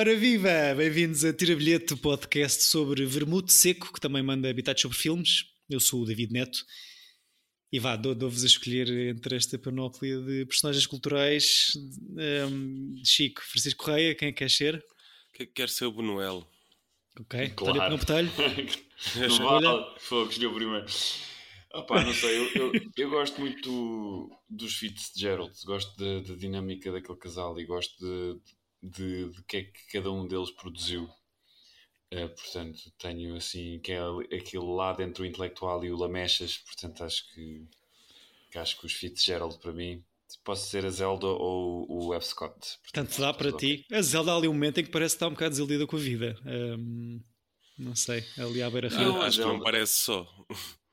Ora viva! Bem-vindos a Tira Bilhete, podcast sobre vermute seco, que também manda habitados sobre filmes. Eu sou o David Neto. E vá, dou-vos a escolher entre esta panóplia de personagens culturais. Um, Chico, Francisco Correia, quem é que quer ser? Quer ser o Bonuel. Ok, claro. Botelho. não vale, fogo, escolheu primeiro. Opa, não sei, eu, eu, eu gosto muito do, dos Fitzgeralds, gosto da, da dinâmica daquele casal e gosto de, de, de que é que cada um deles produziu. Uh, portanto, tenho assim que é aquele lado entre o intelectual e o Lamechas, portanto acho que, que acho que os Fitzgerald para mim posso ser a Zelda ou o F. Scott. Portanto, dá para ti. A Zelda há ali um momento em que parece estar um bocado desiludida com a vida. Um, não sei, ali à beira-rio. Não, acho que não parece só.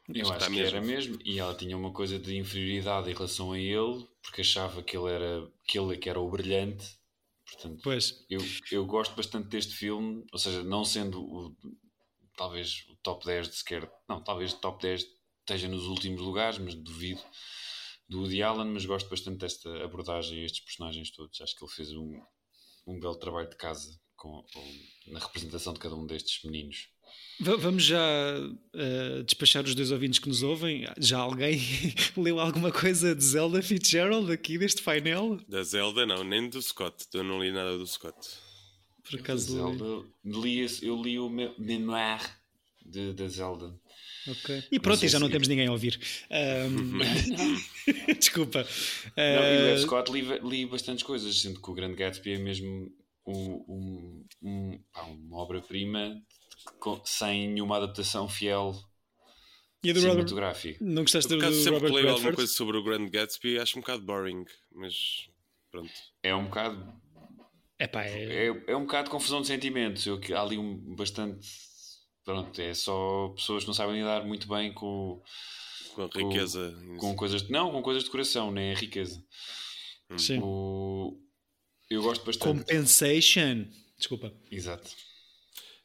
Eu acho, acho que mesmo. era mesmo. E ela tinha uma coisa de inferioridade em relação a ele, porque achava que ele era, que ele que era o brilhante. Portanto, pois. Eu, eu gosto bastante deste filme, ou seja, não sendo o, talvez o top 10 de sequer. Não, talvez o top 10 esteja nos últimos lugares, mas duvido. Do Woody Allen, mas gosto bastante desta abordagem a estes personagens todos. Acho que ele fez um, um belo trabalho de casa com, com na representação de cada um destes meninos. Vamos já uh, despachar os dois ouvintes que nos ouvem. Já alguém leu alguma coisa de Zelda Fitzgerald aqui deste painel? Da Zelda, não, nem do Scott. Eu não li nada do Scott. Por acaso Zelda, li, eu li o memoir de, da Zelda. Ok. E pronto, e já não temos ninguém a ouvir. Um... Desculpa. Não, e. Eh, Scott li, li bastantes coisas, sendo que o Grande Gatsby é mesmo um, um, um, uma obra-prima sem nenhuma adaptação fiel e do cinematográfica. Robert... Não gostaste do, do sempre Robert leio alguma coisa sobre o Grand Gatsby acho um bocado boring, mas pronto. É um bocado... Epá, é... É, é um bocado confusão de sentimentos. Eu, há ali um bastante... Pronto, é só pessoas que não sabem lidar muito bem com... Com a riqueza. Com, com coisas... De, não, com coisas de coração, nem a riqueza. Sim. O, eu gosto bastante. Compensation. Desculpa. Exato.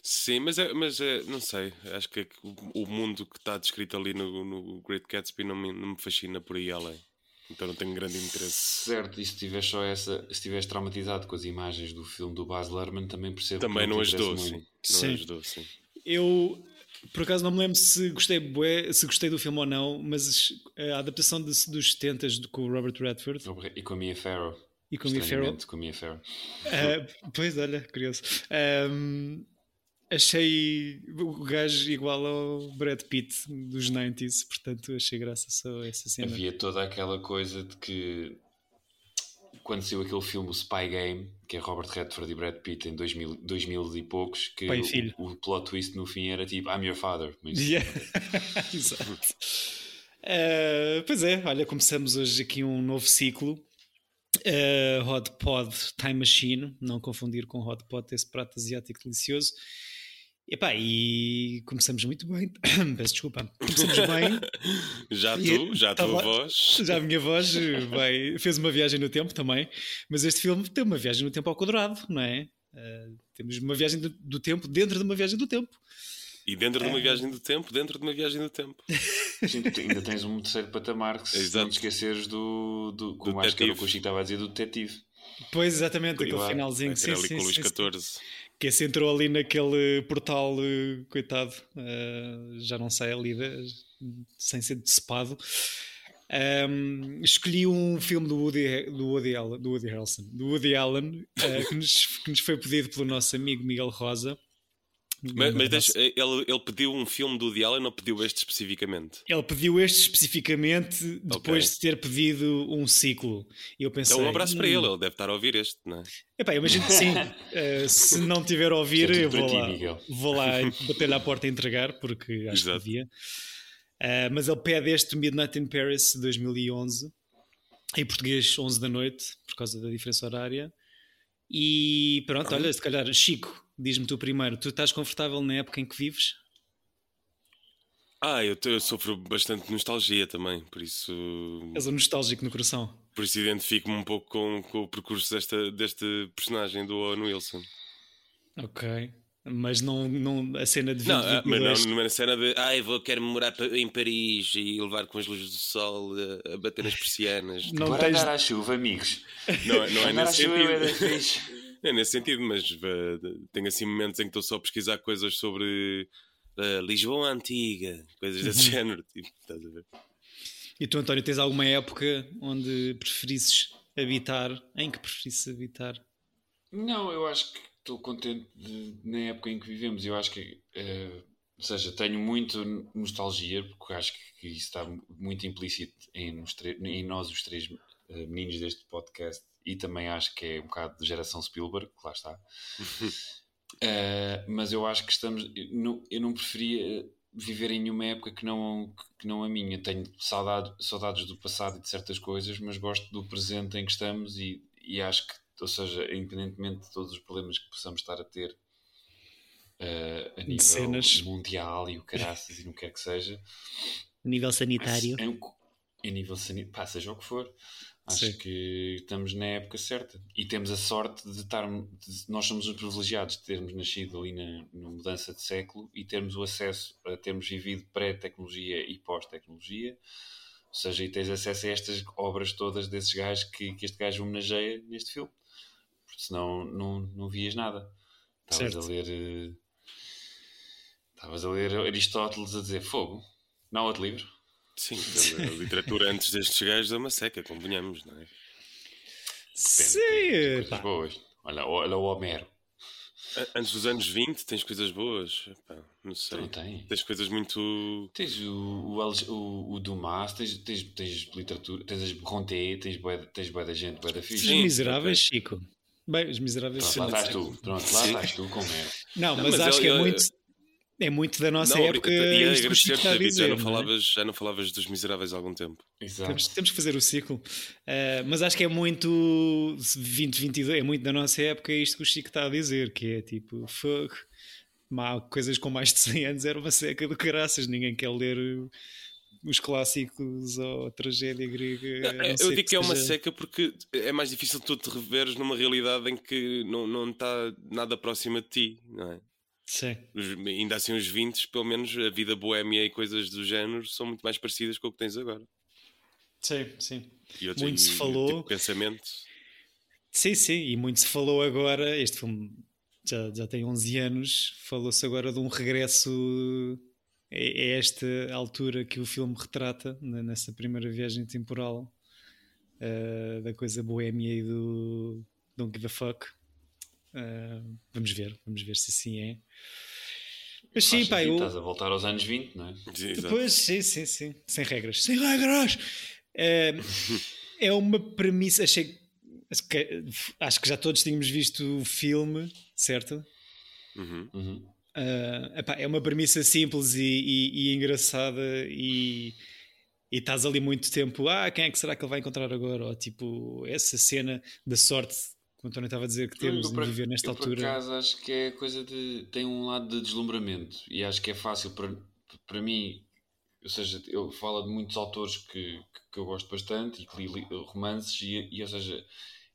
Sim, mas, é, mas é, não sei. Acho que o, o mundo que está descrito ali no, no Great Gatsby não me, não me fascina por aí além. Então não tenho grande interesse. Certo, e se estiveres só essa, se estiveres traumatizado com as imagens do filme do Baz Luhrmann, também percebo Também não ajudou, sim. Não sim. ajudou, sim. Eu, por acaso, não me lembro se gostei, se gostei do filme ou não, mas a adaptação de, dos 70 com o Robert Redford e com a Mia Farrow. E com a Mia Farrow. Com a Mia Farrow. Uh, pois, olha, curioso. Um, achei o gajo igual ao Brad Pitt dos 90s, portanto achei graça só essa cena. Havia toda aquela coisa de que quando saiu aquele filme o Spy Game, que é Robert Redford e Brad Pitt em 2000, 2000 e poucos, que o, o, plot twist no fim era tipo I'm your father. Mas... Yeah. Exato. Uh, pois é, olha, começamos hoje aqui um novo ciclo. Uh, Hot Pod Time Machine, não confundir com Hot Pot, esse prato asiático delicioso. Epá, e começamos muito bem. Peço desculpa. Começamos bem. já tu, já a tua voz. Já a minha voz vai, fez uma viagem no tempo também. Mas este filme tem uma viagem no tempo ao quadrado, não é? Uh, temos uma viagem do, do, tempo dentro de uma viagem do tempo. E dentro de uma uh... viagem do tempo, dentro de uma viagem do tempo. Sim, ainda tens um terceiro patamar que se não te esqueceres do, do como do acho que era o que o Chico estava a dizer, do detetive. Pois, exatamente, aquele finalzinho. Sim, ali sim, com o Luís XIV que esse entrou ali naquele portal, uh, coitado, uh, já não sai ali sem ser decepado. Um, escolhi um filme do Woody, do Woody, Allen, do Woody Harrelson, do Woody Allen, uh, que, nos, que, nos, foi pedido pelo nosso amigo Miguel Rosa. Mas, mas deixa, ele, ele pediu um filme do Woody Allen ou pediu este especificamente? Ele pediu este especificamente depois okay. de ter pedido um ciclo. E eu pensei, então um abraço hum, para ele, ele deve estar a ouvir este, não é? Epá, eu imagino que sim. uh, se não tiver a ouvir, eu vou lá, vou lá bater-lhe à porta e entregar, porque acho Exato. que devia. Uh, mas ele pede este Midnight in Paris 2011, em português 11 da noite, por causa da diferença horária. E pronto, olha, se calhar, Chico, diz-me tu primeiro, tu estás confortável na época em que vives? Ah, eu, eu sofro bastante nostalgia também, por isso. És um nostálgico no coração. Por isso identifico-me um pouco com, com o percurso desta, deste personagem do Owen Wilson. Ok. Mas não, não a cena de 20, Não, ah, mas não, não é a cena de ai, vou, quero morar em Paris e levar com as luzes do sol a, a bater nas persianas. Não Bora tens... andar à chuva, amigos. Não, não é nesse sentido. É nesse sentido, mas uh, tenho assim momentos em que estou só a pesquisar coisas sobre uh, Lisboa Antiga, coisas desse uhum. género. Tipo, estás a ver? E tu, António, tens alguma época onde preferisses habitar? Em que preferisses habitar? Não, eu acho que estou contente de, na época em que vivemos. Eu acho que, uh, ou seja, tenho muito nostalgia, porque acho que isso está muito implícito em, em nós, os três uh, meninos deste podcast, e também acho que é um bocado de geração Spielberg, que lá está. uh, mas eu acho que estamos. Eu eu não preferia viver em nenhuma época que não, que não a minha. Tenho saudade, saudades do passado e de certas coisas, mas gosto do presente em que estamos e, e acho que, ou seja, independentemente de todos os problemas que possamos estar a ter uh, a nível Cenas. mundial e o caraças e no que é que seja. A nível sanitário. É, é, a nível sanitário, pá, seja o que for. Acho Sim. que estamos na época certa e temos a sorte de estar. De, nós somos os privilegiados de termos nascido ali na, na, mudança de século e termos o acesso a termos vivido pré-tecnologia e pós-tecnologia. Ou seja, e tens acesso a estas obras todas desses gajos que, que este gajo homenageia neste filme. Porque senão não, não vias nada. Estavas a ler. Eh, estavas a ler Aristóteles a dizer fogo. Não outro livro. Sim, a literatura antes destes gajos é uma seca, convenhamos, não é? Sim, coisas boas. Olha, olha o Homero. Antes dos anos 20 tens coisas boas? Epá, não sei. Não tem. Tens coisas muito. Tens o, o, o, o Dumas, tens, tens, tens literatura, tens as Bronte, tens boa, tens boa da gente, boa da ficha. Os miseráveis, Chico. Bem, os miseráveis. Pronto, lá estás tu. Pronto, lá estás tu com Homero. Não, não mas, mas, acho que é muito é muito da nossa não, época. E agradecer-te, David, já não, é? falavas, já não falavas dos miseráveis há algum tempo. Temos, temos, que fazer o ciclo. Uh, mas acho que é muito 2022, é muito da nossa época isto que o Chico está a dizer, que é tipo, fuck, coisas com mais de 100 anos era uma seca do caraças, ninguém quer ler os clássicos ou a tragédia grega. Não, eu digo que, que é uma seca porque é mais difícil tu te reveres numa realidade em que não, não está nada próxima de ti, não é? Sim. Os, ainda assim, os 20, pelo menos a vida boémia e coisas do género são muito mais parecidas com o que tens agora. Sim, sim. E outro, muito e, se falou. Tipo pensamento. Sim, sim, e muito se falou agora. Este filme já, já tem 11 anos. Falou-se agora de um regresso a, esta altura que o filme retrata, nessa primeira viagem temporal, uh, da coisa boémia e do Don't Give a Fuck. Uh, vamos ver, vamos ver se assim é. Mas sim, pá, eu... Estás a voltar aos anos 20, não é? Depois, sim, sim, sim. Sem regras. Sem regras! Uh, é uma premissa. Achei. Acho que, acho que já todos tínhamos visto o filme, certo? Uhum. Uhum. Uh, epá, é uma premissa simples e, e, e engraçada e, e estás ali muito tempo. Ah, quem é que será que ele vai encontrar agora? Ou tipo, essa cena da sorte o António estava a dizer que temos de viver nesta eu, altura. Por acaso acho que é coisa de. tem um lado de deslumbramento e acho que é fácil para, para mim. Ou seja, eu falo de muitos autores que, que eu gosto bastante e que li romances, e, e ou seja,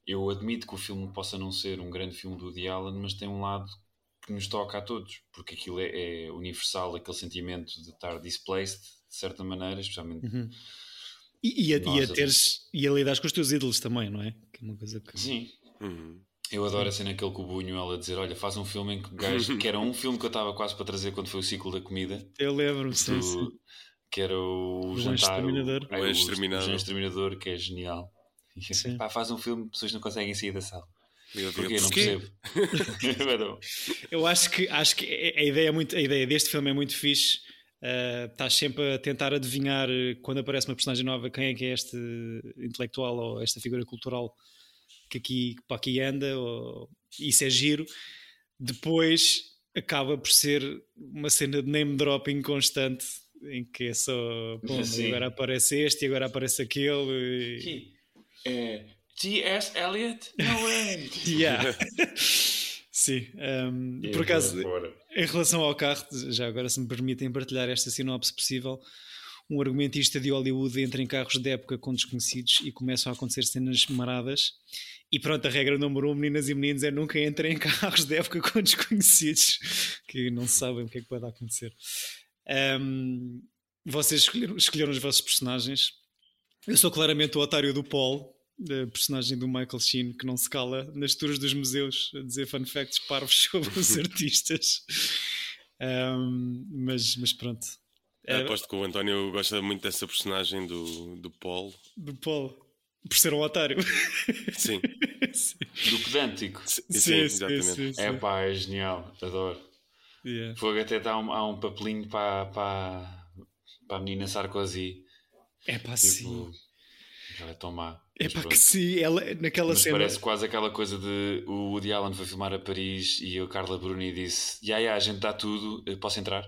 eu admito que o filme possa não ser um grande filme do Woody Allen, mas tem um lado que nos toca a todos, porque aquilo é, é universal, aquele sentimento de estar displaced, de certa maneira, especialmente. Uhum. E, e, a, e, a teres, e a lidar com os teus ídolos também, não é? Que é uma coisa que... Sim, Uhum. Eu adoro a cena aquele com o Bunho, ela dizer: Olha, faz um filme em que gajo, que era um filme que eu estava quase para trazer quando foi o ciclo da comida. Eu lembro-me, sim, Que era o, o jantar. Exterminador. O, o, o, exterminador. o exterminador, que é genial. E, pá, faz um filme, pessoas não conseguem sair da sala. Eu Porquê? Não percebo. eu acho que, acho que a, ideia é muito, a ideia deste filme é muito fixe. Uh, estás sempre a tentar adivinhar quando aparece uma personagem nova quem é que é este intelectual ou esta figura cultural que aqui, para aqui anda, ou, isso é giro. Depois acaba por ser uma cena de name dropping constante em que é só bom, agora aparece este e agora aparece aquele. E... É, T.S. Eliot? No way! yeah. Sim, um, por acaso, em relação ao carro, já agora se me permitem partilhar esta sinopse possível, um argumentista de Hollywood entra em carros de época com desconhecidos e começam a acontecer cenas maradas e pronto, a regra número um, meninas e meninos, é nunca entrem em carros de época com desconhecidos que não sabem o que é que pode acontecer. Um, vocês escolheram, escolheram os vossos personagens. Eu sou claramente o otário do Paul, personagem do Michael Sheen que não se cala nas tours dos museus a dizer fun facts parvos sobre os artistas. Um, mas, mas pronto. É, aposto que o António gosta muito dessa personagem do, do Paul. Do Paul. Por ser um otário. Sim. sim. Do pedântico. Sim, sim, exatamente. Sim, sim, é pá, é genial. Adoro. Yeah. Fogo até está um, há um papelinho para, para, para a menina Sarkozy. É pá, tipo, sim. Já é tão má. É pá, que sim. Ela, naquela mas cena. Parece quase aquela coisa de o Woody Allen foi filmar a Paris e o Carla Bruni disse: Ya, ya, a gente dá tudo, posso entrar?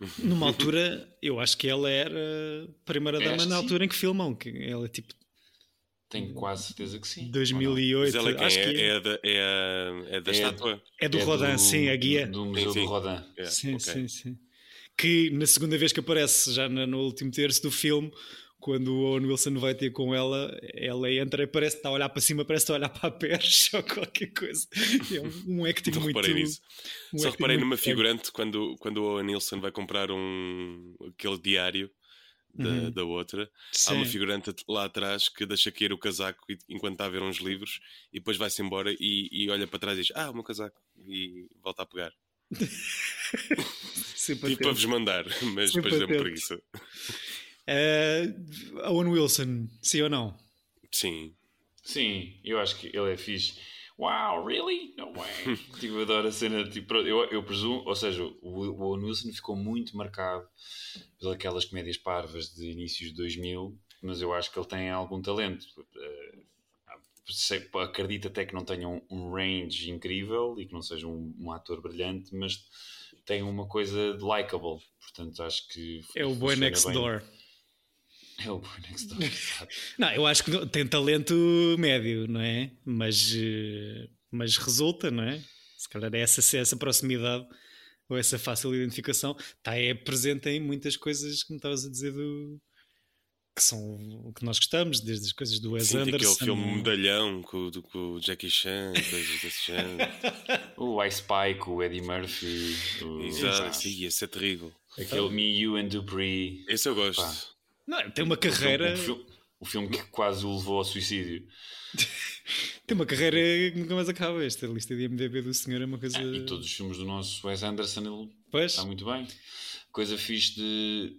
Numa altura, eu acho que ela era primeira-dama na altura sim. em que filmam. Que ela tipo tenho quase certeza que sim. 2008. Mas ela é quem? Acho é, que... é, da, é, a, é da é, estátua? É do é Rodin, do, sim, a guia. Do Museu sim, sim. do Rodin. Yeah, sim, okay. sim, sim. Que na segunda vez que aparece, já no último terço do filme, quando o Owen Wilson vai ter com ela, ela entra e parece que está a olhar para cima, parece que está a olhar para a percha ou qualquer coisa. É um, um acting Não muito... reparei nisso. Um Só reparei numa figurante quando, quando o Owen Wilson vai comprar um, aquele diário da, uhum. da outra. Sim. Há uma figurante lá atrás que deixa cair o casaco enquanto está a ver uns livros e depois vai-se embora e, e, olha para trás e diz: Ah, o meu casaco. E volta a pegar. tipo para vos mandar, mas Sempre depois deu preguiça. Uh, Owen Wilson, sim ou não? Sim. Sim, eu acho que ele é fixe. Wow, really? No way. tipo, eu adoro a cena. Tipo, eu, eu presumo, ou seja, o, o Owen Wilson ficou muito marcado pelas comédias parvas de inícios de 2000, mas eu acho que ele tem algum talento. Uh, acredito até que não tenha um, um, range incrível e que não seja um, um, ator brilhante, mas tem uma coisa de likable. Portanto, acho que. É o boy next bem. door. É o boy next door. não, eu acho que tem talento médio, não é? Mas, eh, mas resulta, não é? Se calhar é essa, essa proximidade ou essa fácil identificação está é presente em muitas coisas que me estavas a dizer do que são o que nós gostamos, desde as coisas do Wes Sim, Anderson. aquele filme Medalhão com, com o Jackie Chan, coisas desse género. o Ice com o Eddie Murphy. O... Exato, sim, esse é terrível. Aquele Me, You and Dupree. Esse eu gosto. Pá. Não, tem uma carreira. O filme, o filme que quase o levou ao suicídio. Tem uma carreira que nunca mais acaba. Esta lista de MDB do senhor é uma coisa. Ah, e todos os filmes do nosso Wes Anderson ele pois. está muito bem. Coisa fixe de.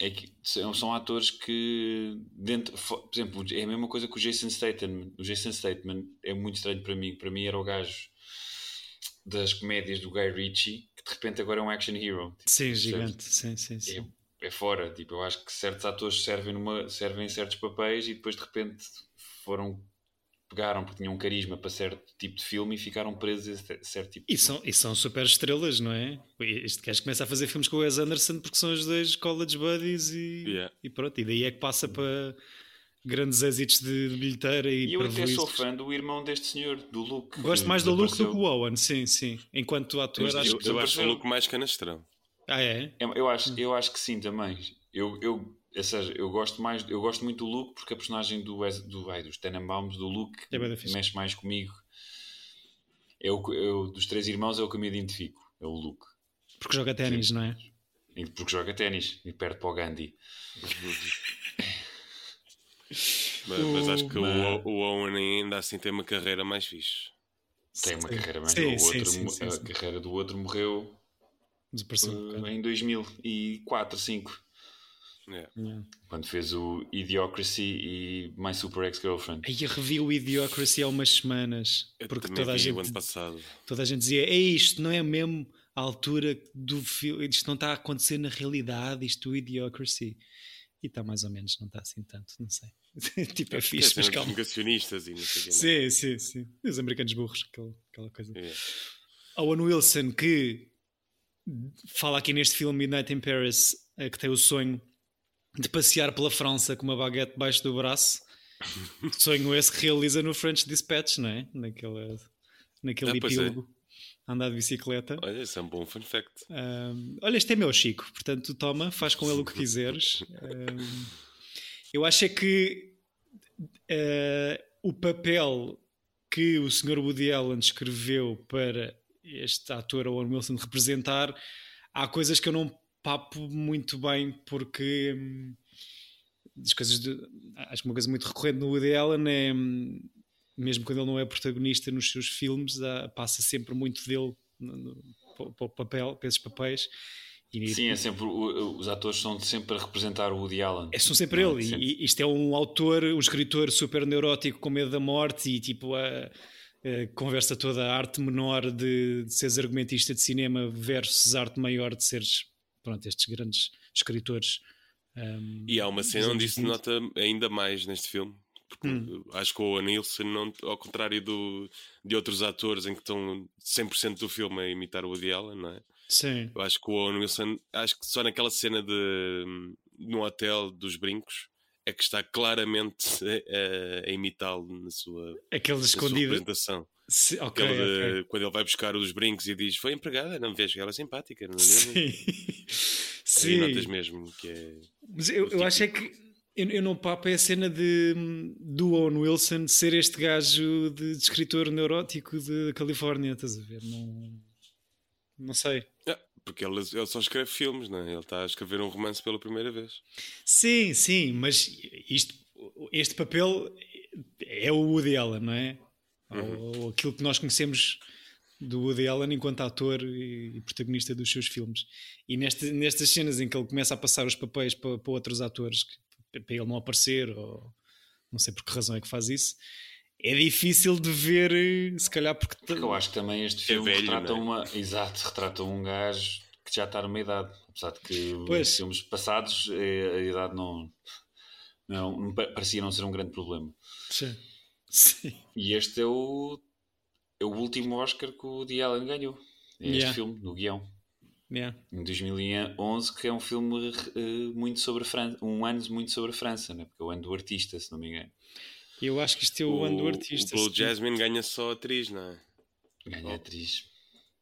É que são atores que dentro, por exemplo, é a mesma coisa que o Jason Statham. O Jason Statham é muito estranho para mim. Para mim era o gajo das comédias do Guy Ritchie que de repente agora é um action hero. Sim, gigante. Sim, sim, sim. É, é, fora. Tipo, eu acho que certos atores servem, numa, servem em certos papéis e depois de repente foram pegaram porque tinham um carisma para certo tipo de filme e ficaram presos a certo tipo de e são, e são super estrelas, não é? Este gajo começa a fazer filmes com o Wes Anderson porque são os dois college buddies e, yeah. e pronto, e daí é que passa para grandes êxitos de, de bilheteira e, e eu até sou fã do irmão deste senhor, do Luke. Gosto mais do Luke do que o Owen, sim, sim. Enquanto ator, eu, acho eu, eu acho o Luke mais canastrão. Ah, é? Eu, eu, acho, eu acho que sim também. Eu, eu ou seja, eu gosto mais, eu gosto muito do Luke porque a personagem do, do, ai, dos Tenenbaums, do Luke, é mexe mais comigo. Eu, eu, dos três irmãos é o que eu me identifico, é o Luke. Porque joga ténis, não é? E porque joga ténis e perde para o Gandhi. mas, mas, acho que o, o Owen ainda assim tem uma carreira mais fixe. Tem uma sim. carreira mais sim, o outro, sim, sim, A carreira do outro morreu uh, em 2004, 2005. Yeah. Yeah. Quando fez o Idiocracy e My Super Ex-Girlfriend. Aí eu revi o Idiocracy há umas semanas. Eu porque toda a gente. passado. Toda a gente dizia: é isto, não é mesmo a altura do filme. Isto não está a acontecer na realidade, isto o Idiocracy. E está mais ou menos, não está assim tanto, não sei. tipo, é, é fixe, mas calma. negacionistas e não sei o Sim, sim, sim. Os americanos burros, aquela, aquela coisa. Yeah. Owen Wilson, que fala aqui neste filme Midnight in Paris, eh, que tem o sonho de passear pela França com uma baguete debaixo do braço. Sonho esse que realiza no French Dispatch, não é? Naquela, naquele ah, é. epílogo. É. Andar de bicicleta. Olha, isso é um bom fun fact. Um, olha, este é meu Chico, portanto, toma, faz com ele o que quiseres. Um, eu acho é que uh, o papel que o Sr. Woody Allen escreveu para este ator Owen Wilson representar, há coisas que eu não papo muito bem porque hum, das coisas de, acho que uma coisa muito recorrente no Woody Allen é mesmo quando ele não é protagonista nos seus filmes, passa sempre muito dele para o papel, para esses papéis. E, Sim, é sempre, os atores são sempre a representar o Woody Allen. É, são sempre ele. Sempre. E, isto é um autor, um escritor super neurótico com medo da morte e tipo a conversa toda, a arte menor de, de seres argumentista de cinema versus arte maior de seres, pronto, estes grandes escritores. Um, e há uma cena onde isso se nota ainda mais neste filme, porque hum. acho que o Owen Wilson, não, ao contrário do, de outros atores em que estão 100% do filme a imitar o Woody Allen, não é? Sim. Eu acho que o Owen Wilson, acho que só naquela cena de no hotel dos brincos é que está claramente a, a imitá-lo na sua, Aquele escondido. apresentação. Se, okay, de, okay. Quando ele vai buscar os brincos e diz: Foi empregada, não vejo ela simpática, não é Sim. Sim. Notas mesmo que é. Mas eu, eu acho é que eu, eu não papo é a cena de, do Owen Wilson ser este gajo de, de escritor neurótico de Califórnia, estás a ver? Não, não sei. É, porque ele, ele só escreve filmes, não é? Ele está a escrever um romance pela primeira vez. Sim, sim, mas isto, este papel é o Woody Allen, não é? Uhum. Ou, ou aquilo que nós conhecemos do Woody Allen enquanto ator e, protagonista dos seus filmes. E neste, nestas cenas em que ele começa a passar os papéis para, para outros atores que para ele não aparecer, ou não sei por que razão é que faz isso. É difícil de ver, se calhar porque. Porque eu acho que também este é filme é velho, retrata é? uma. Exato, retrata um gajo que já está numa idade. Apesar de que pois. os filmes passados eh, a idade não, não, não, parecia não ser um grande problema. Sim. Sim. E este é o, é o último Oscar que o D. Allen ganhou. É este yeah. filme, no guião. Yeah. Em 2011, que é um filme uh, muito sobre a França, um ano muito sobre a França, né? porque é o ano do artista, se não me engano. Eu acho que isto é o, o ano do artista. O Blue Jasmine ganha só atriz, não é? Ganha oh. atriz.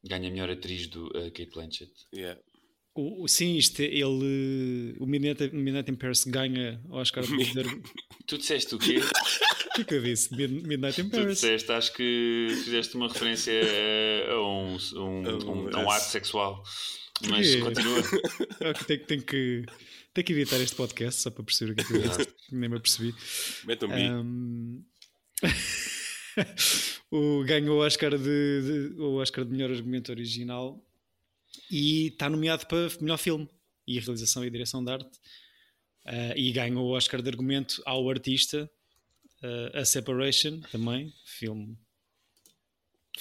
Ganha a melhor atriz do uh, Kate Blanchett. Yeah. O, o, sim, isto, é, ele. O Midnight, Midnight in Paris ganha Oscar tu disseste o quê? O que é que eu disse? Midnight in Paris. Tu disseste, acho que fizeste uma referência a um, um, um, um ato sexual. Mas continua. okay, tenho, tenho, que, tenho que evitar este podcast só para perceber o que é que eu disse. Nem me apercebi. Metam um, o ganhou o Oscar de, de, o Oscar de melhor argumento original e está nomeado para melhor filme e realização e direção de arte. Uh, e ganhou o Oscar de argumento ao artista uh, A Separation também, filme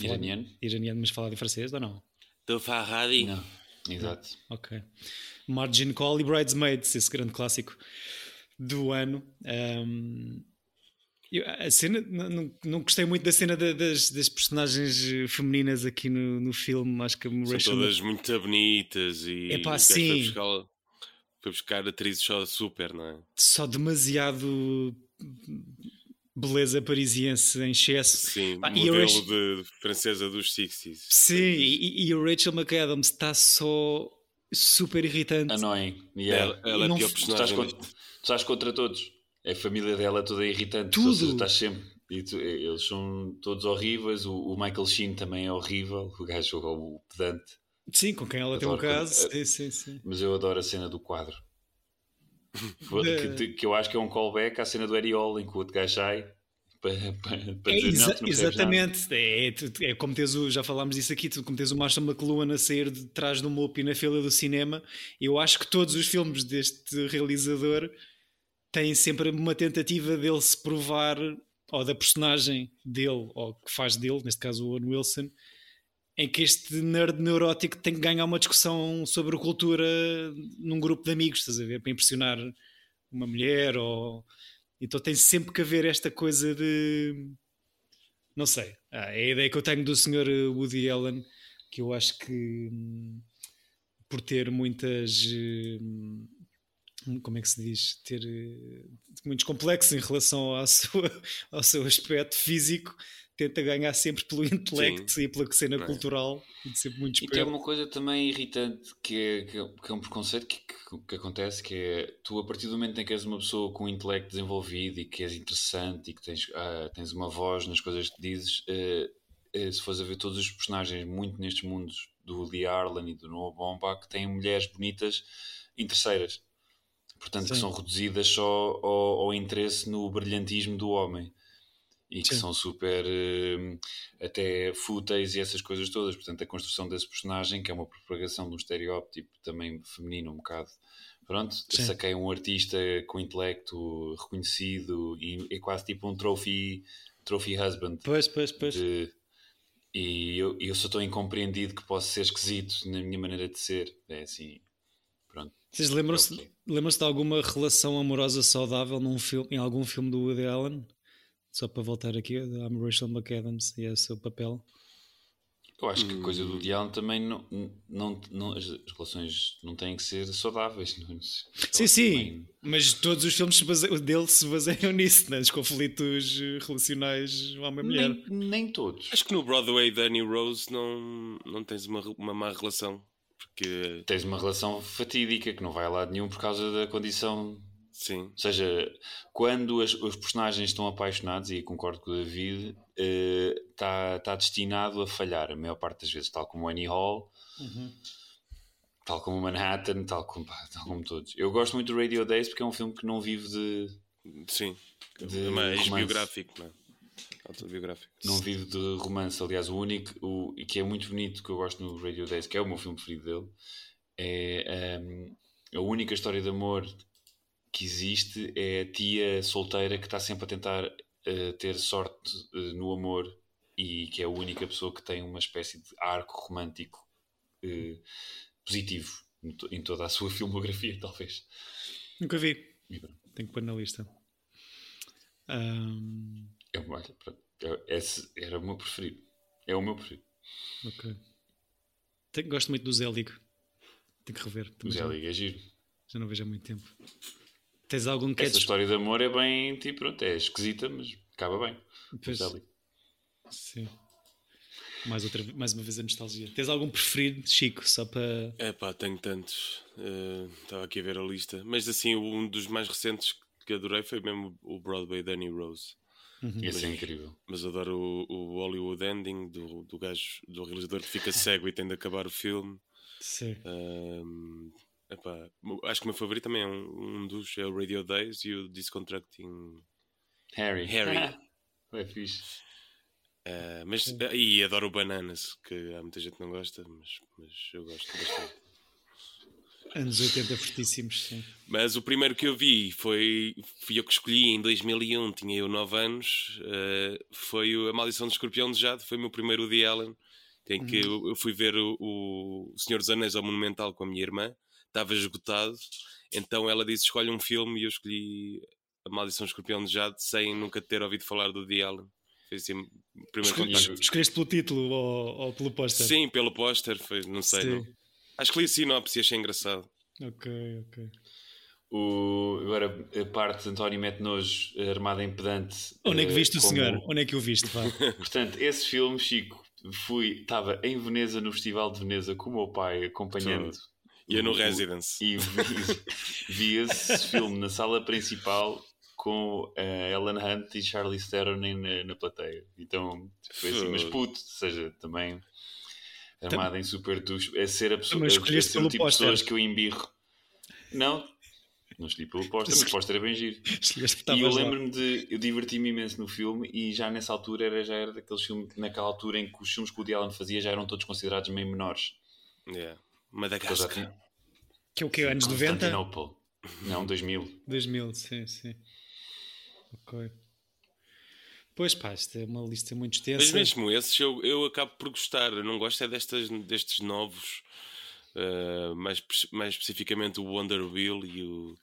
iraniano. Iraniano, mas falado em francês ou não? Do Farhadi. Não. Exato. Ok. Margin Call e Bridesmaids, esse grande clássico do ano. Um, eu, a cena, não, não, gostei muito da cena da, das, das, personagens femininas aqui no, no filme. Acho que São Rachel todas muito bonitas e. É pá, sim. Foi buscar, buscar atrizes só super, não é? Só demasiado beleza parisiense em excesso. Sim, ah, modelo Rachel... de francesa dos 60s. Sim, e, e o Rachel McAdams está só super irritante. Annoying. Yeah. Ela, ela é não... é pior personagem. Tu estás, contra, tu estás contra todos. A família dela toda irritante. Tudo. Seja, estás sempre... Tu, eles são todos horríveis. O, o, Michael Sheen também é horrível. O gajo, o pedante. Sim, com quem ela adoro tem um caso. Quando, sim, sim, sim. Mas eu adoro a cena do quadro. que, que, eu acho que é um callback à cena do Ariol em que o outro gajo sai para, para, para é, dizer, exa não, exatamente é, é, é, como tens o, já falámos disso aqui como tens o Marshall McLuhan a sair de trás do Mopi na fila do cinema eu acho que todos os filmes deste realizador têm sempre uma tentativa dele se provar ou da personagem dele ou que faz dele, neste caso o Owen Wilson em que este nerd neurótico tem que ganhar uma discussão sobre cultura num grupo de amigos, estás a ver? Para impressionar uma mulher ou. Então tem sempre que haver esta coisa de. Não sei. Ah, é a ideia que eu tenho do Sr. Woody Allen, que eu acho que por ter muitas. Hum, como é que se diz? Ter eh, muitos complexos em relação ao seu, ao seu aspecto físico tenta ganhar sempre pelo intelecto Sim. e pela cena é. cultural e sempre muito esperto. E tem uma coisa também irritante que é, que é um preconceito que, que, que, acontece que é tu a partir do momento em que és uma pessoa com um intelecto desenvolvido e que és interessante e que tens, ah, tens uma voz nas coisas que dizes eh, eh, se fores a ver todos os personagens muito nestes mundos do Lee Arlen e do Noah Baumbach têm mulheres bonitas interesseiras portanto Sim. que são reduzidas só ao, ao, interesse no brilhantismo do homem e que Sim. são super uh, até fúteis e essas coisas todas. Portanto, a construção desse personagem, que é uma propagação de um estereótipo também feminino, um bocado. Pronto, Sim. saquei um artista com intelecto reconhecido e é quase tipo um trophy, trophy husband. Pois, pois, pois. De, e eu, eu sou tão incompreendido que posso ser esquisito na minha maneira de ser. É assim, pronto. Vocês lembram-se é lembram de alguma relação amorosa saudável num filme, em algum filme do Woody Allen? Só para voltar aqui, a Rachel McAdams e é o seu papel. Eu acho que a coisa do Diallo também não, não, não, as relações não têm que ser saudáveis. Não, sim, sim, também... mas todos os filmes dele se baseiam nisso, né? nos conflitos relacionais homem-mulher. Nem, nem todos. Acho que no Broadway Danny Rose não, não tens uma, uma má relação. Porque... Tens uma relação fatídica que não vai a lado nenhum por causa da condição Sim. Ou seja, quando as, os personagens estão apaixonados, e concordo com o David, está uh, tá destinado a falhar a maior parte das vezes, tal como Annie Hall, uhum. tal como Manhattan, tal como, pá, tal como todos. Eu gosto muito do Radio Days porque é um filme que não vive de. Sim, de é mais biográfico, não é? Autobiográfico. Não vive de romance. Aliás, o único o, que é muito bonito que eu gosto no Radio Days, que é o meu filme preferido dele, é um, a única história de amor que existe é a tia solteira que está sempre a tentar uh, ter sorte uh, no amor e que é a única pessoa que tem uma espécie de arco romântico uh, positivo em toda a sua filmografia, talvez. Nunca vi. Tenho que pôr na lista. Um... É, esse era o meu preferido. É o meu preferido. Ok. Tenho, gosto muito do Zelig. Tenho que rever. O Zelig é giro. Já não vejo há muito tempo. Tens algum que Essa história de amor é bem, tipo, pronto, é esquisita, mas acaba bem. Pois, sim. Mais, outra, mais uma vez a nostalgia. Tens algum preferido, Chico? Só para. É pá, tenho tantos. Uh, estava aqui a ver a lista. Mas assim, um dos mais recentes que adorei foi mesmo o Broadway Danny Rose. Uhum. Esse é incrível. Mas adoro o, o, Hollywood Ending do, do gajo, do realizador que fica cego e tem de acabar o filme. Sim. Uh, Epá, acho que o meu favorito também é um, um, dos é o Radio Days e o Disconstructing Harry. Harry. é fixe. Uh, mas, uh, e adoro o Bananas, que há muita gente que não gosta, mas, mas eu gosto bastante. Anos 80 fortíssimos, sim. Mas o primeiro que eu vi foi. Fui eu que escolhi em 2001, tinha eu 9 anos. Uh, foi A Maldição do Escorpião de Jade, foi o meu primeiro Woody Allen. Em que uhum. eu, eu, fui ver o, o Senhor dos Anéis ao Monumental com a minha irmã estava esgotado. Então ela disse: escolhe um filme e eu escolhi A Maldição Escorpião de Jade sem nunca ter ouvido falar do The Allen. Fez assim, primeiro Escolhi, Escolheste pelo título ou, ou pelo póster? Sim, pelo póster, foi, não sei. Não. Acho que li a sinopse e achei engraçado. Ok, ok. O, agora a parte de António mete nojo armada em pedante. Onde é que viste como... o senhor? Onde é que o viste? Portanto, esse filme, Chico, fui, estava em Veneza, no Festival de Veneza, com o meu pai, acompanhando e eu no Residence. E vi, vi esse filme na sala principal com uh, Ellen Hunt e Charlie Theron na, na plateia. Então foi assim, mas puto, ou seja, também armada em super ducho. É ser a pessoa, pelo tipo de pessoas que eu embirro. Não, não escolhi pelo póster, mas o póster era bem giro. E eu lembro-me de. Eu diverti-me imenso no filme e já nessa altura era, já era daqueles filmes, naquela altura em que os filmes que o Woody fazia já eram todos considerados meio menores. Yeah. Madagascar. Que é o que? Anos 90? Não, 2000. 2000, sim, sim. Ok. Pois pá, isto é uma lista muito extensa. Mas mesmo esses eu, eu acabo por gostar. Eu não gosto é destas, destes novos, uh, mais, mais especificamente o Wonder Wheel e o,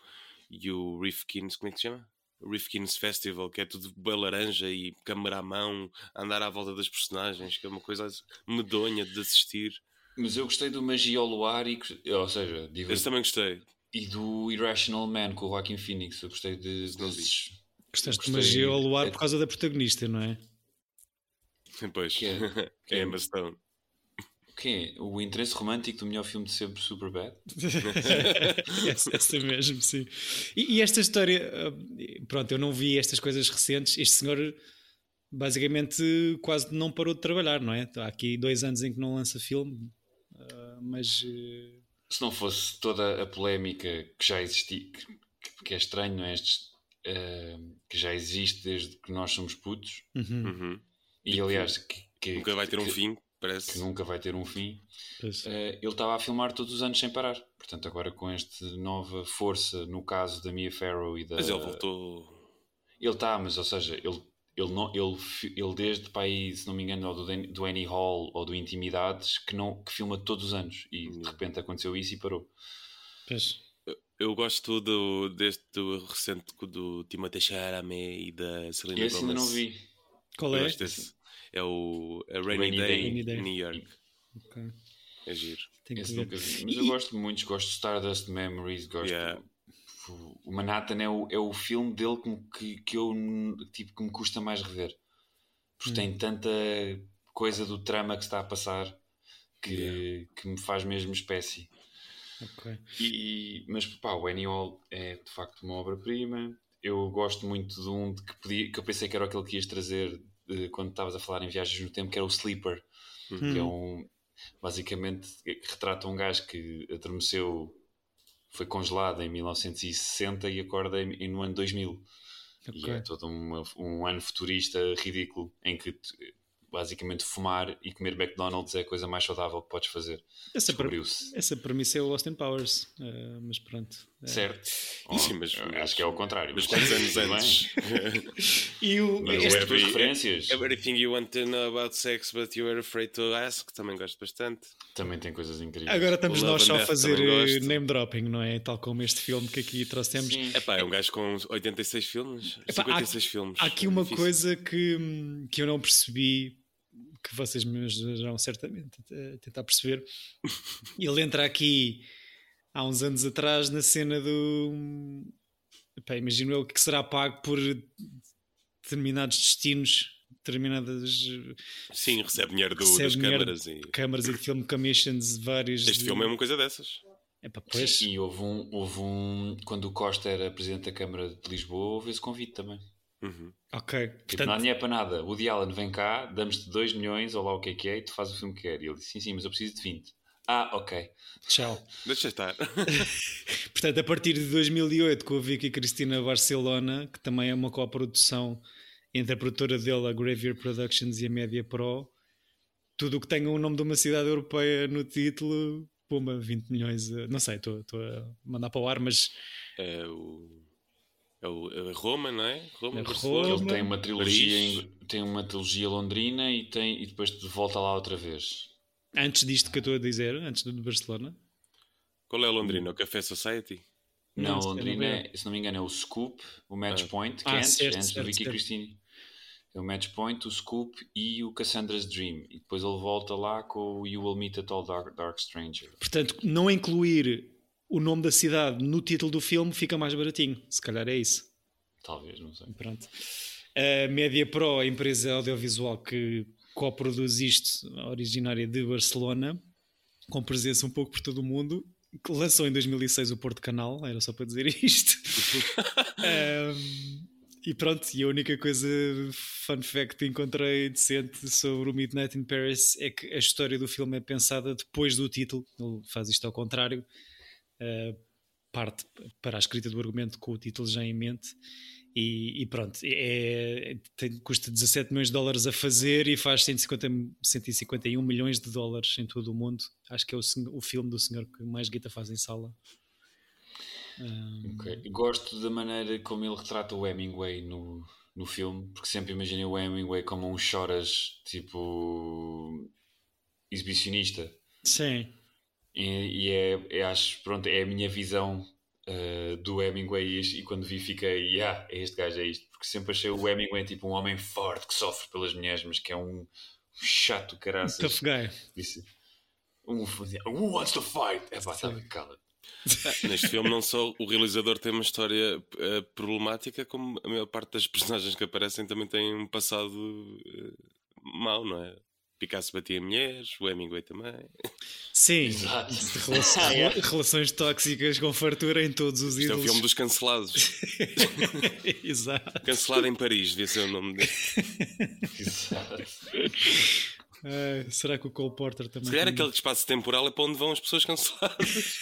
e o Rifkins, como é que se chama? Rifkin's Festival, que é tudo bem laranja e câmera à mão, andar à volta das personagens, que é uma coisa medonha de assistir. Mas eu gostei do Magia ao Luar e, ou seja, digo, Esse também gostei. E do Irrational Man com o Joaquin Phoenix. Eu gostei de. Desses... Gostaste de Magia ao Luar é... por causa da protagonista, não é? Pois. Que é, que é Emma Stone. Quem é? O interesse romântico do melhor filme de sempre, Superbad? essa, essa mesmo, sim. E, e, esta história, ah, pronto, eu não vi estas coisas recentes. Este senhor basicamente quase não parou de trabalhar, não é? Há aqui dois anos em que não lança filme, mas. Uh... Se não fosse toda a polémica que já existia, que, que, que é estranho, não é? Estes, uh, que já existe desde que nós somos putos. Uhum. Uhum. E aliás, que, que, nunca vai ter um fim, parece. Que nunca vai ter um fim. Uh, ele estava a filmar todos os anos sem parar. Portanto, agora com esta nova força, no caso da Mia Farrow e da. Mas ele voltou. Ele está, mas ou seja, ele, ele, não, ele, ele desde se não me engano, do, do Annie Hall ou do Intimidades, que, não, que filma todos os anos. E de repente aconteceu isso e parou. Pois. Eu gosto do, deste do recente do Timothée Chalamet e da Selena Esse Gomez. ainda não vi. Qual é? Desse. É o a Rainy, Rainy Day, Day. Rainy Day. em New York. Ok. É giro. Esse nunca vi. Mas eu gosto de muitos. Gosto de Stardust Memories. Gosto. Yeah. O- O Manhattan é o, é o filme dele que, me- que, eu tipo, que me custa mais rever. Porque tem tanta coisa do trama que está a passar que, que me faz mesmo espécie. Ok. E, mas pá, o Annie Hall é de facto uma obra-prima. Eu gosto muito de um de que, podia, que eu pensei que era aquele que ias trazer eh, quando estavas a falar em viagens no tempo, que era o Sleeper, que é um basicamente que retrata um gajo que adormeceu, foi congelado em 1960 e acorda em, no ano 2000. E Ok. é todo uma- um ano futurista ridículo em que basicamente fumar e comer McDonald's é a coisa mais saudável que podes fazer. Essa, pre- essa premissa é o Austin Powers, eh, mas pronto. Eh, Certo? Sim, mas- acho que é ao contrário. Mas quantos anos antes? E o, Mas este- é tuas referências Everything you want to know about sex, but you are afraid to ask, também gosto bastante. também tem coisas incríveis. agora estamos nós só a fazer eh, name dropping, não é? Tal como este filme que aqui trouxemos. Sim. Epá, é um gajo com 86 filmes, Epá, 56 filmes. Há aqui É uma difícil. coisa que, que eu não percebi, que vocês me ajudarão certamente a tentar perceber. Ele entra aqui há uns anos atrás na cena do. Epá, imagino eu que será pago por determinados destinos, determinadas Sim, recebe dinheiro do, Recebe das dinheiro câmaras. E... câmaras e de film commissions, vários. Este de- filme é uma coisa dessas. Epá, pois. E houve um, houve um. Quando o Costa era presidente da Câmara de Lisboa, houve esse convite também. Uhum. Ok. Tipo, Portanto, não é para nada. O Allen vem cá, damos-te 2 milhões, ou lá o que é que é, e tu fazes o filme que quer. E ele disse: sim, sim, mas eu preciso de 20. Ah, ok. tchau. Deixa estar. Portanto, a partir de 2008, com a Vicky Cristina Barcelona, que também é uma coprodução entre a produtora dele, a Graveyard Productions e a Media Pro, tudo o que tenha o nome de uma cidade europeia no título, puma, 20 milhões. Não sei, estou a mandar para o ar, mas É o. É o é Roma, não é? Roma, É. Roma. Ele tem uma trilogia, Paris. tem uma trilogia londrina e, tem, e depois volta lá outra vez. Antes disto que eu estou a dizer, antes do de Barcelona, Qual é a Londrina? O Café Society? Não, Não, Londrina, é, se não me engano, é o Scoop, o Match Ah. Point, que Ah, é antes, certo, antes do certo, Vicky certo. Christine. É o Match Point, o Scoop e o Cassandra's Dream. E depois ele volta lá com o You Will Meet a Tall Dark, Dark Stranger. portanto, não incluir o nome da cidade no título do filme fica mais baratinho. Se calhar é isso. Talvez, não sei. Pronto. A Media Pro, a empresa audiovisual que coproduz isto, originária de Barcelona, com presença um pouco por todo o mundo, que lançou em 2006 o Porto Canal, era só para dizer isto. Ahm, e pronto, e a única coisa, fun fact, que encontrei decente sobre o Midnight in Paris é que a história do filme é pensada depois do título, ele faz isto ao contrário, ah, parte para a escrita do argumento com o título já em mente. E, e pronto, é, tem, custa 17 milhões de dólares a fazer e faz 150, 151 milhões de dólares em todo o mundo. Acho que é o, o filme do senhor que mais guita faz em sala. Ah, Ok. Gosto da maneira como ele retrata o Hemingway no, no filme, porque sempre imaginei o Hemingway como um choras tipo exibicionista. sim, E, e é, é, acho, pronto, é a minha visão uh, do Hemingway e, e quando vi fiquei, yeah, é este gajo, é isto. Porque sempre achei o Hemingway tipo um homem forte que sofre pelas mulheres, mas que é um chato caraças. tough guy. Disse, um, who wants to fight? É pá, tá cala Neste filme, não só o realizador tem uma história eh, problemática, como a maior parte das personagens que aparecem também têm um passado eh, mau, não é? Picasso batia mulheres, o Hemingway também. Sim, Exato. relações, relações tóxicas com fartura em todos os Isto é o ídolos. filme dos cancelados. Exato. Cancelado em Paris, devia ser o nome dele. Exato. Ah, será que o Cole Porter também? Se calhar tem- aquele espaço temporal é para onde vão as pessoas canceladas.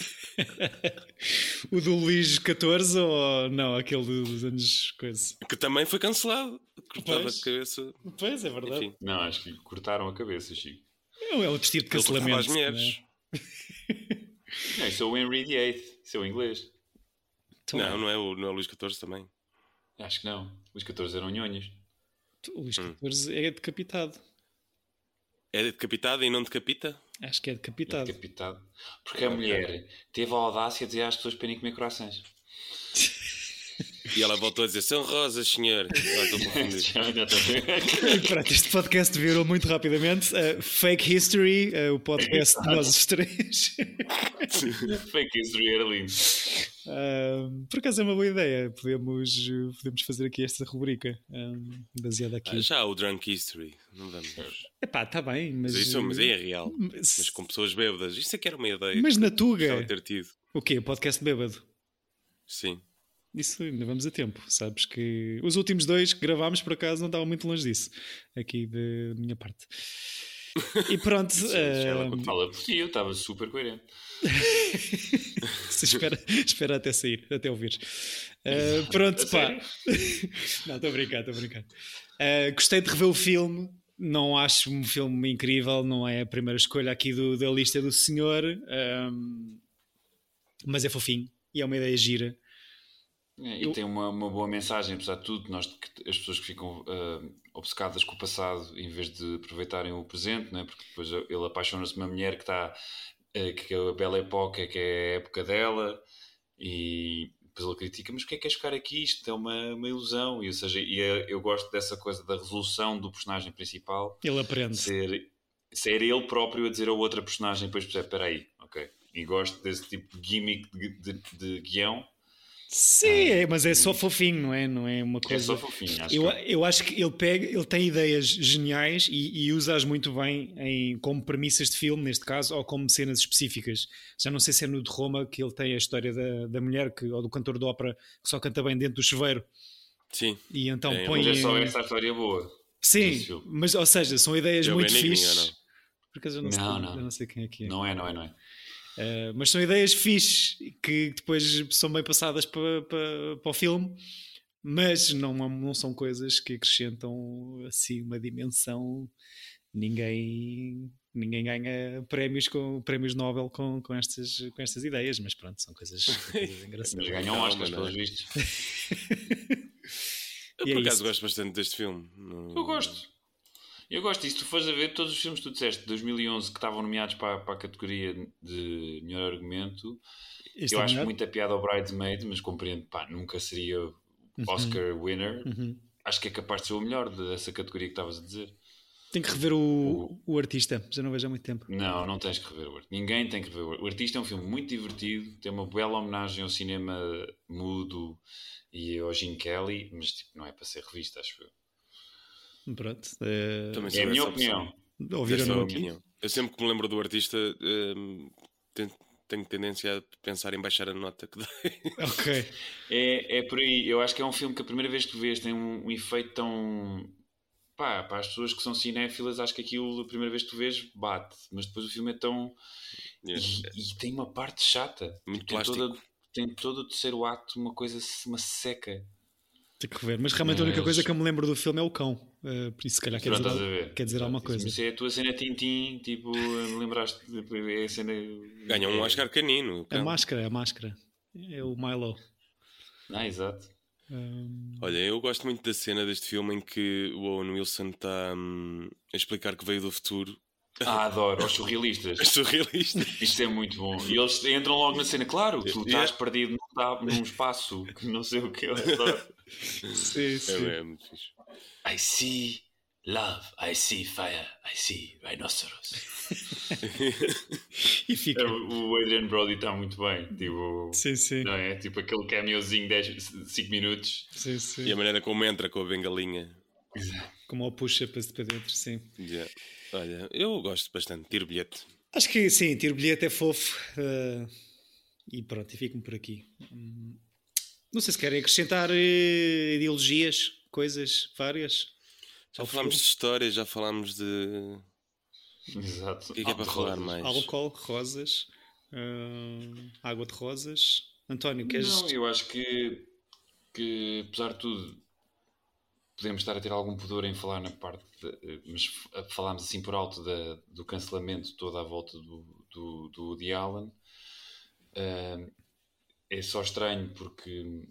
o do Luís XIV ou não, aquele dos anos coisa. Que também foi cancelado. Cortava pois. a cabeça. Pois, é verdade. Enfim. Não, acho que cortaram a cabeça, Chico. Não, é outro tipo de cancelamento. As mulheres. Não, isso é o Henry VIII, isso é o inglês. Então, não, não é, o, não é o Luís XIV também. Acho que não. Luís XIV eram nhonhas. O Luís XIV hum. é decapitado. É decapitado e não decapita? Acho que é decapitado. É decapitado. Porque a mulher teve a audácia de dizer às pessoas para irem comer corações. E ela voltou a dizer: São rosas, senhor. Pronto, este podcast virou muito rapidamente. Uh, fake History, uh, o podcast de nós os três. fake History era lindo. Uh, por acaso é uma boa ideia. Podemos, podemos fazer aqui esta rubrica um, baseada aqui. Ah, já o Drunk History. Não vamos. Epá, está bem, mas. Mas isso mas é real. Mas... mas com pessoas bêbadas. Isto é que era uma ideia. Mas na Tuga. Ter tido. O quê? Podcast bêbado? Sim. Isso ainda vamos a tempo, sabes que os últimos dois que gravámos por acaso não estavam muito longe disso, aqui da minha parte. E pronto. Sim, uh... Fala por ti, eu estava super coerente. espera, espera até sair, até ouvir. Uh, pronto, pá. não, estou a brincar, estou a brincar. Uh, gostei de rever o filme. Não acho um filme incrível, não é a primeira escolha aqui do, da lista do senhor, um, mas é fofinho e é uma ideia gira. É, e eu... tem uma, uma boa mensagem, apesar de tudo, nós, as pessoas que ficam uh, obcecadas com o passado em vez de aproveitarem o presente, né? porque depois ele apaixona-se por uma mulher que está uh, que é a bela época, que é a época dela, e depois ele critica, mas o que é que é ficar aqui? Isto é uma, uma ilusão, e, ou seja, e é, eu gosto dessa coisa da resolução do personagem principal. Ele aprende. Ser, ser ele próprio a dizer a outra personagem, depois percebe, espera aí, ok. E gosto desse tipo de gimmick de, de, de guião Sim, ah, mas é só fofinho, não é? Não é uma coisa. É só fofinho, acho eu, que... eu acho que ele pega, ele tem ideias geniais e, e usa-as muito bem em, como premissas de filme, neste caso, ou como cenas específicas. Já não sei se é no de Roma que ele tem a história da, da mulher que, ou do cantor de ópera que só canta bem dentro do chuveiro. Sim. E então é, põe. Mas é só essa história boa. Sim, mas ou seja, são ideias eu muito fixes. Porque eu não, sei, não, não. Eu não sei quem é que é. Não é, não é, não é. Uh, mas são ideias fixes que depois são bem passadas para, para, para o filme, mas não, não são coisas que acrescentam assim uma dimensão. Ninguém, ninguém ganha prémios com prémios Nobel com, com, estas, com estas ideias, mas pronto, são coisas, coisas engraçadas. Mas ganham Oscars, pelos vistos. Eu, por é acaso, gosto bastante deste filme. Eu gosto. Eu gosto disso. Tu fores a ver todos os filmes que tu disseste de 2011 que estavam nomeados para, para a categoria de melhor argumento. Este eu é acho melhor? muito a piada ao Bridesmaid, mas compreendo, pá, nunca seria uhum. Oscar uhum. winner. Uhum. Acho que é capaz de ser o melhor dessa categoria que estavas a dizer. Tem que rever o, o, o, artista, já não vejo há muito tempo. Não, não tens que rever o artista. Ninguém tem que rever o artista. O artista é um filme muito divertido, tem uma bela homenagem ao cinema mudo e ao Gene Kelly, mas tipo, não é para ser revista, acho eu. Pronto. É, é a minha opinião. Ouviram opinião. Eu sempre que me lembro do artista um, tenho, tenho, tendência a pensar em baixar a nota que dei. Ok. É, é por aí. Eu acho que é um filme que a primeira vez que vês tem um, um efeito tão. Pá, para as pessoas que são cinéfilas, acho que aquilo, a primeira vez que tu vês, bate. Mas depois o filme é tão. Yeah. E, e, tem uma parte chata. Muito tipo, plástico. Tem, toda, tem todo o terceiro ato uma coisa, uma seca. Tem que rever. Mas realmente Mas... a única coisa que eu me lembro do filme é o cão. Uh, por isso, se calhar, quer dizer, quer dizer alguma coisa. Isso é a tua cena Tintim, tipo, me lembraste? É a cena. Ganhou um Oscar canino. A máscara, a máscara. É o Milo. Ah, exato. Um... Olha, eu gosto muito da cena deste filme em que o Owen Wilson está um, a explicar que veio do futuro ah, adoro, os surrealistas. Os surrealistas. Isto é muito bom. E eles entram logo na cena, claro, tu estás perdido num, num espaço que não sei o que eu adoro. sim, sim. É, é muito fixe. I see love, I see fire, I see rhinoceros. e fica. É, o Adrian Brody está muito bem. Tipo, sim, sim. Não é? Tipo aquele cameozinho de 5 minutos. Sim, sim. E a maneira como entra com a bengalinha. Como o puxa para dentro, sim. Yeah. Olha, eu gosto bastante. Tiro bilhete. Acho que sim, tiro bilhete é fofo. Uh, e pronto, e fico-me por aqui. Hum, não sei se querem acrescentar uh, ideologias, coisas várias. Já falámos de história, já falámos de. Exato. O que é, que é para falar mais? Álcool, rosas. Uh, Água de Rosas. António, queres. Não, eu acho que, que apesar de tudo, podemos estar a ter algum pudor em falar na parte, de, mas falámos assim por alto da, do cancelamento toda à volta do, do, do Woody Allen. Uh, é só estranho porque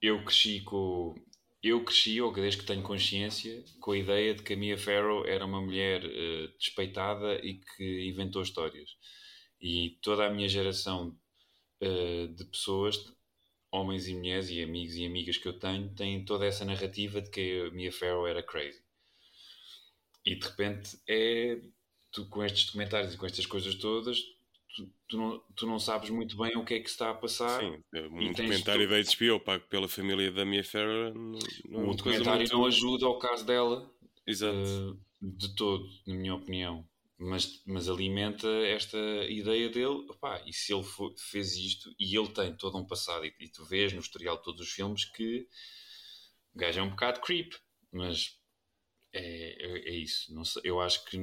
eu cresci com. Eu cresci, ou desde que tenho consciência, com a ideia de que a Mia Farrow era uma mulher uh, despeitada e que inventou histórias. E toda a minha geração uh, de pessoas, homens e mulheres, e amigos e amigas que eu tenho, têm toda essa narrativa de que a Mia Farrow era crazy. E de repente é. Tu, com estes documentários e com estas coisas todas, tu, tu, não, tu não sabes muito bem o que é que está a passar. Sim, um documentário da HBO pago pela família da Mia Farrow. Não, não é um documentário muito... não ajuda ao caso dela. Exato. Uh, de todo, na minha opinião. Mas, mas alimenta esta ideia dele. Opá, e se ele for, fez isto e ele tem todo um passado, e, e tu vês no historial de todos os filmes que o gajo é um bocado creep, mas é, é, é isso. Sei, eu acho que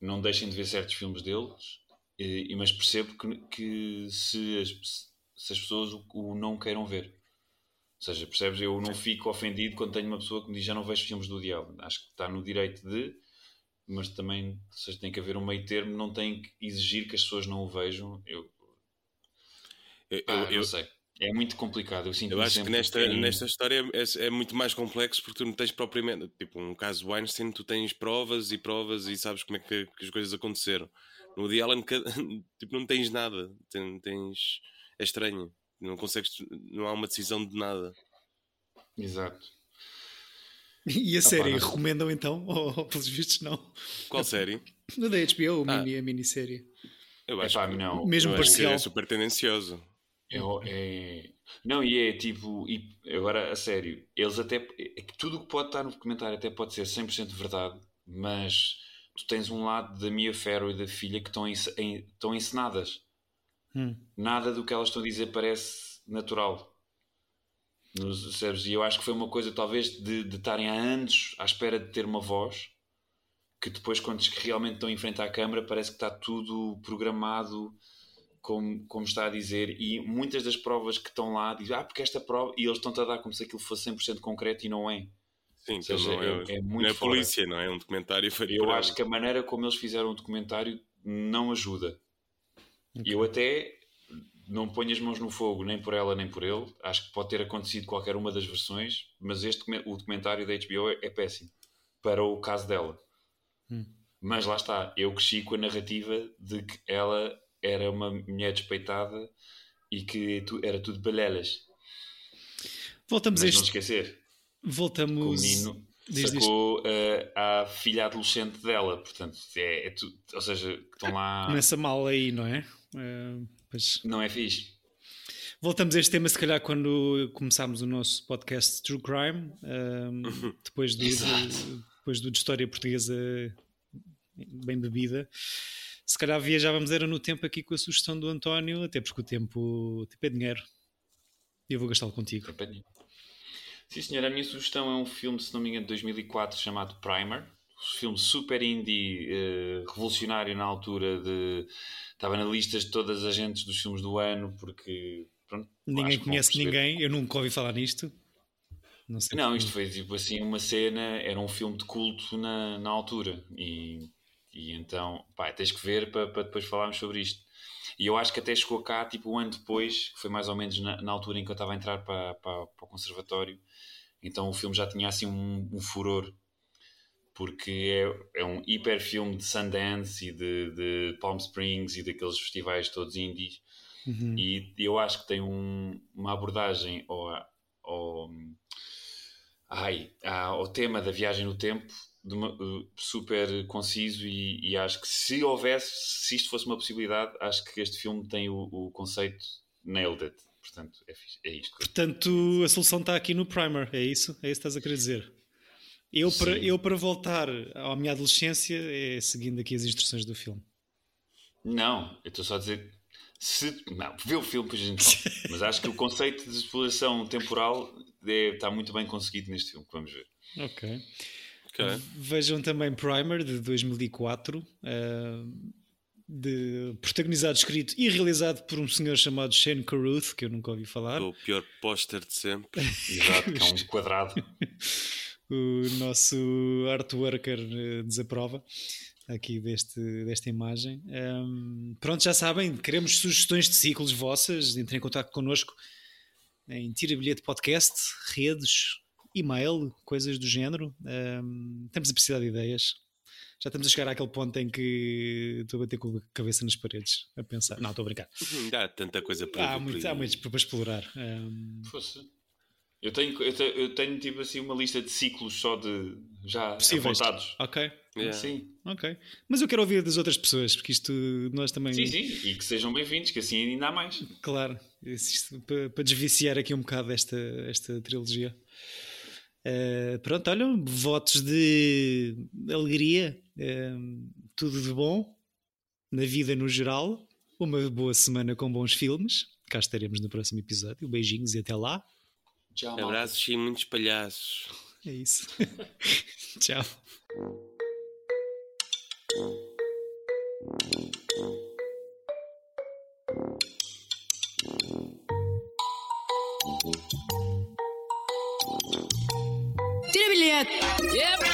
não deixem de ver certos filmes deles e, mas percebo que, que se, as, se as pessoas o, o, não queiram ver. Ou seja, percebes? Eu não fico ofendido quando tenho uma pessoa que me diz já não vejo filmes do diabo. Acho que está no direito de, mas também seja, tem que haver um meio termo, não tem que exigir que as pessoas não o vejam. Eu, eu, ah, eu sei. É muito complicado. Eu, eu acho que nesta, nesta história é, é, muito mais complexo porque tu não tens propriamente. Tipo, um caso Weinstein, tu tens provas e provas e sabes como é que, que as coisas aconteceram. No The Allen, tipo, não tens nada. Tens, é estranho. Não consegues. Não há uma decisão de nada. Exato. E a série, ah, recomendam então? Ou pelos vistos não? Qual série? No da HBO, ah. mini, a minissérie. Eu acho Epá, que não. Mesmo eu parcial. é super tendencioso. É, é, Não, e é tipo. E agora, a sério, eles até. É tudo o que pode estar no documentário até pode ser 100% verdade, mas tu tens um lado da Mia Farrow e da filha que estão, estão ensinadas. Hum. Nada do que elas estão a dizer parece natural. Nos cérebros. E eu acho que foi uma coisa, talvez, de, de estarem há anos à espera de ter uma voz que depois, quando realmente estão em frente à câmara, parece que está tudo programado como, como está a dizer. E muitas das provas que estão lá dizem, ah, porque esta prova. E eles estão-te a dar como se aquilo fosse 100% concreto e não é. Sim, então seja, não é, é, é muito não é polícia, não é? Um documentário faria. Eu acho que a maneira como eles fizeram o documentário não ajuda. Okay. Eu até não ponho as mãos no fogo nem por ela nem por ele. Acho que pode ter acontecido qualquer uma das versões, mas este o documentário da HBO é, é péssimo para o caso dela. Hum. Mas lá está, eu cresci com a narrativa de que ela era uma mulher despeitada e que era tudo balelas. Voltamos mas a este... não esquecer Voltamos. O menino sacou uh, à filha adolescente dela, portanto, é, é tu, ou seja, estão lá. Começa mal aí, não é? Uh, pois... Não é fixe. Voltamos a este tema, se calhar, quando começámos o nosso podcast True Crime, uh, depois, do, de, depois do de História Portuguesa bem bebida. Se calhar viajávamos era no tempo aqui com a sugestão do António, até porque o tempo, o tempo é dinheiro. E eu vou gastá-lo contigo. É. Sim, senhor. A minha sugestão é um filme, se não me engano, de 2004 chamado Primer. Filme super indie, uh, revolucionário na altura. De... Estava na lista de todas as agentes dos filmes do ano, porque. Pronto, ninguém conhece ninguém, eu nunca ouvi falar nisto. Não, não isto foi tipo assim uma cena, era um filme de culto na, na altura. E, e então, pá, tens que ver para, para depois falarmos sobre isto. E eu acho que até chegou cá, tipo, um ano depois, que foi mais ou menos na, na altura em que eu estava a entrar para, para, para, o conservatório. Então o filme já tinha assim um, um furor, porque é, é um hiper filme de Sundance e de, de Palm Springs e daqueles festivais todos indies. Uhum. E eu acho que tem um, uma abordagem ao, ao, ai, ao tema da viagem no tempo uma, uh, super conciso e, e, acho que se houvesse, se isto fosse uma possibilidade, acho que este filme tem o, o conceito nailed it. Portanto, é, é isto. Portanto, a solução está aqui no primer, é isso? É isso que estás a querer dizer? Eu para, eu, para voltar à minha adolescência, é seguindo aqui as instruções do filme. Não, eu estou só a dizer. Se, não, vê o filme que a gente fala. Mas acho que o conceito de exploração temporal é, está muito bem conseguido neste filme, que vamos ver. Ok. Okay. Vejam também Primer de 2004. Uh, de, protagonizado, escrito e realizado por um senhor chamado Shane Carruth, que eu nunca ouvi falar. O pior póster de sempre. Exato, que é um quadrado. o nosso artworker eh, desaprova aqui deste, desta imagem. Um, pronto, já sabem, queremos sugestões de ciclos vossas, entrem em contato connosco em Tira Bilhete Podcast, redes, e-mail, coisas do género. Um, temos a precisar de ideias. Já estamos a chegar àquele ponto em que estou a bater com a cabeça nas paredes, a pensar. Não, estou a brincar. Há tanta coisa para Há, muito, há para explorar. Um... Fosse. Eu tenho, eu tenho, eu tenho tipo assim uma lista de ciclos só de já Possíveis. apontados. Ok. Yeah. Sim. Ok. Mas eu quero ouvir das outras pessoas, porque isto nós também. Sim, sim, e que sejam bem-vindos, que assim ainda há mais. Claro, isto, para, para desviciar aqui um bocado esta, esta trilogia. Uh, pronto, olha, votos de alegria, uh, tudo de bom na vida no geral. Uma boa semana com bons filmes. Cá estaremos no próximo episódio. Beijinhos e até lá. Tchau, Abraços e muitos palhaços. É isso. Tchau. Tira bilhete!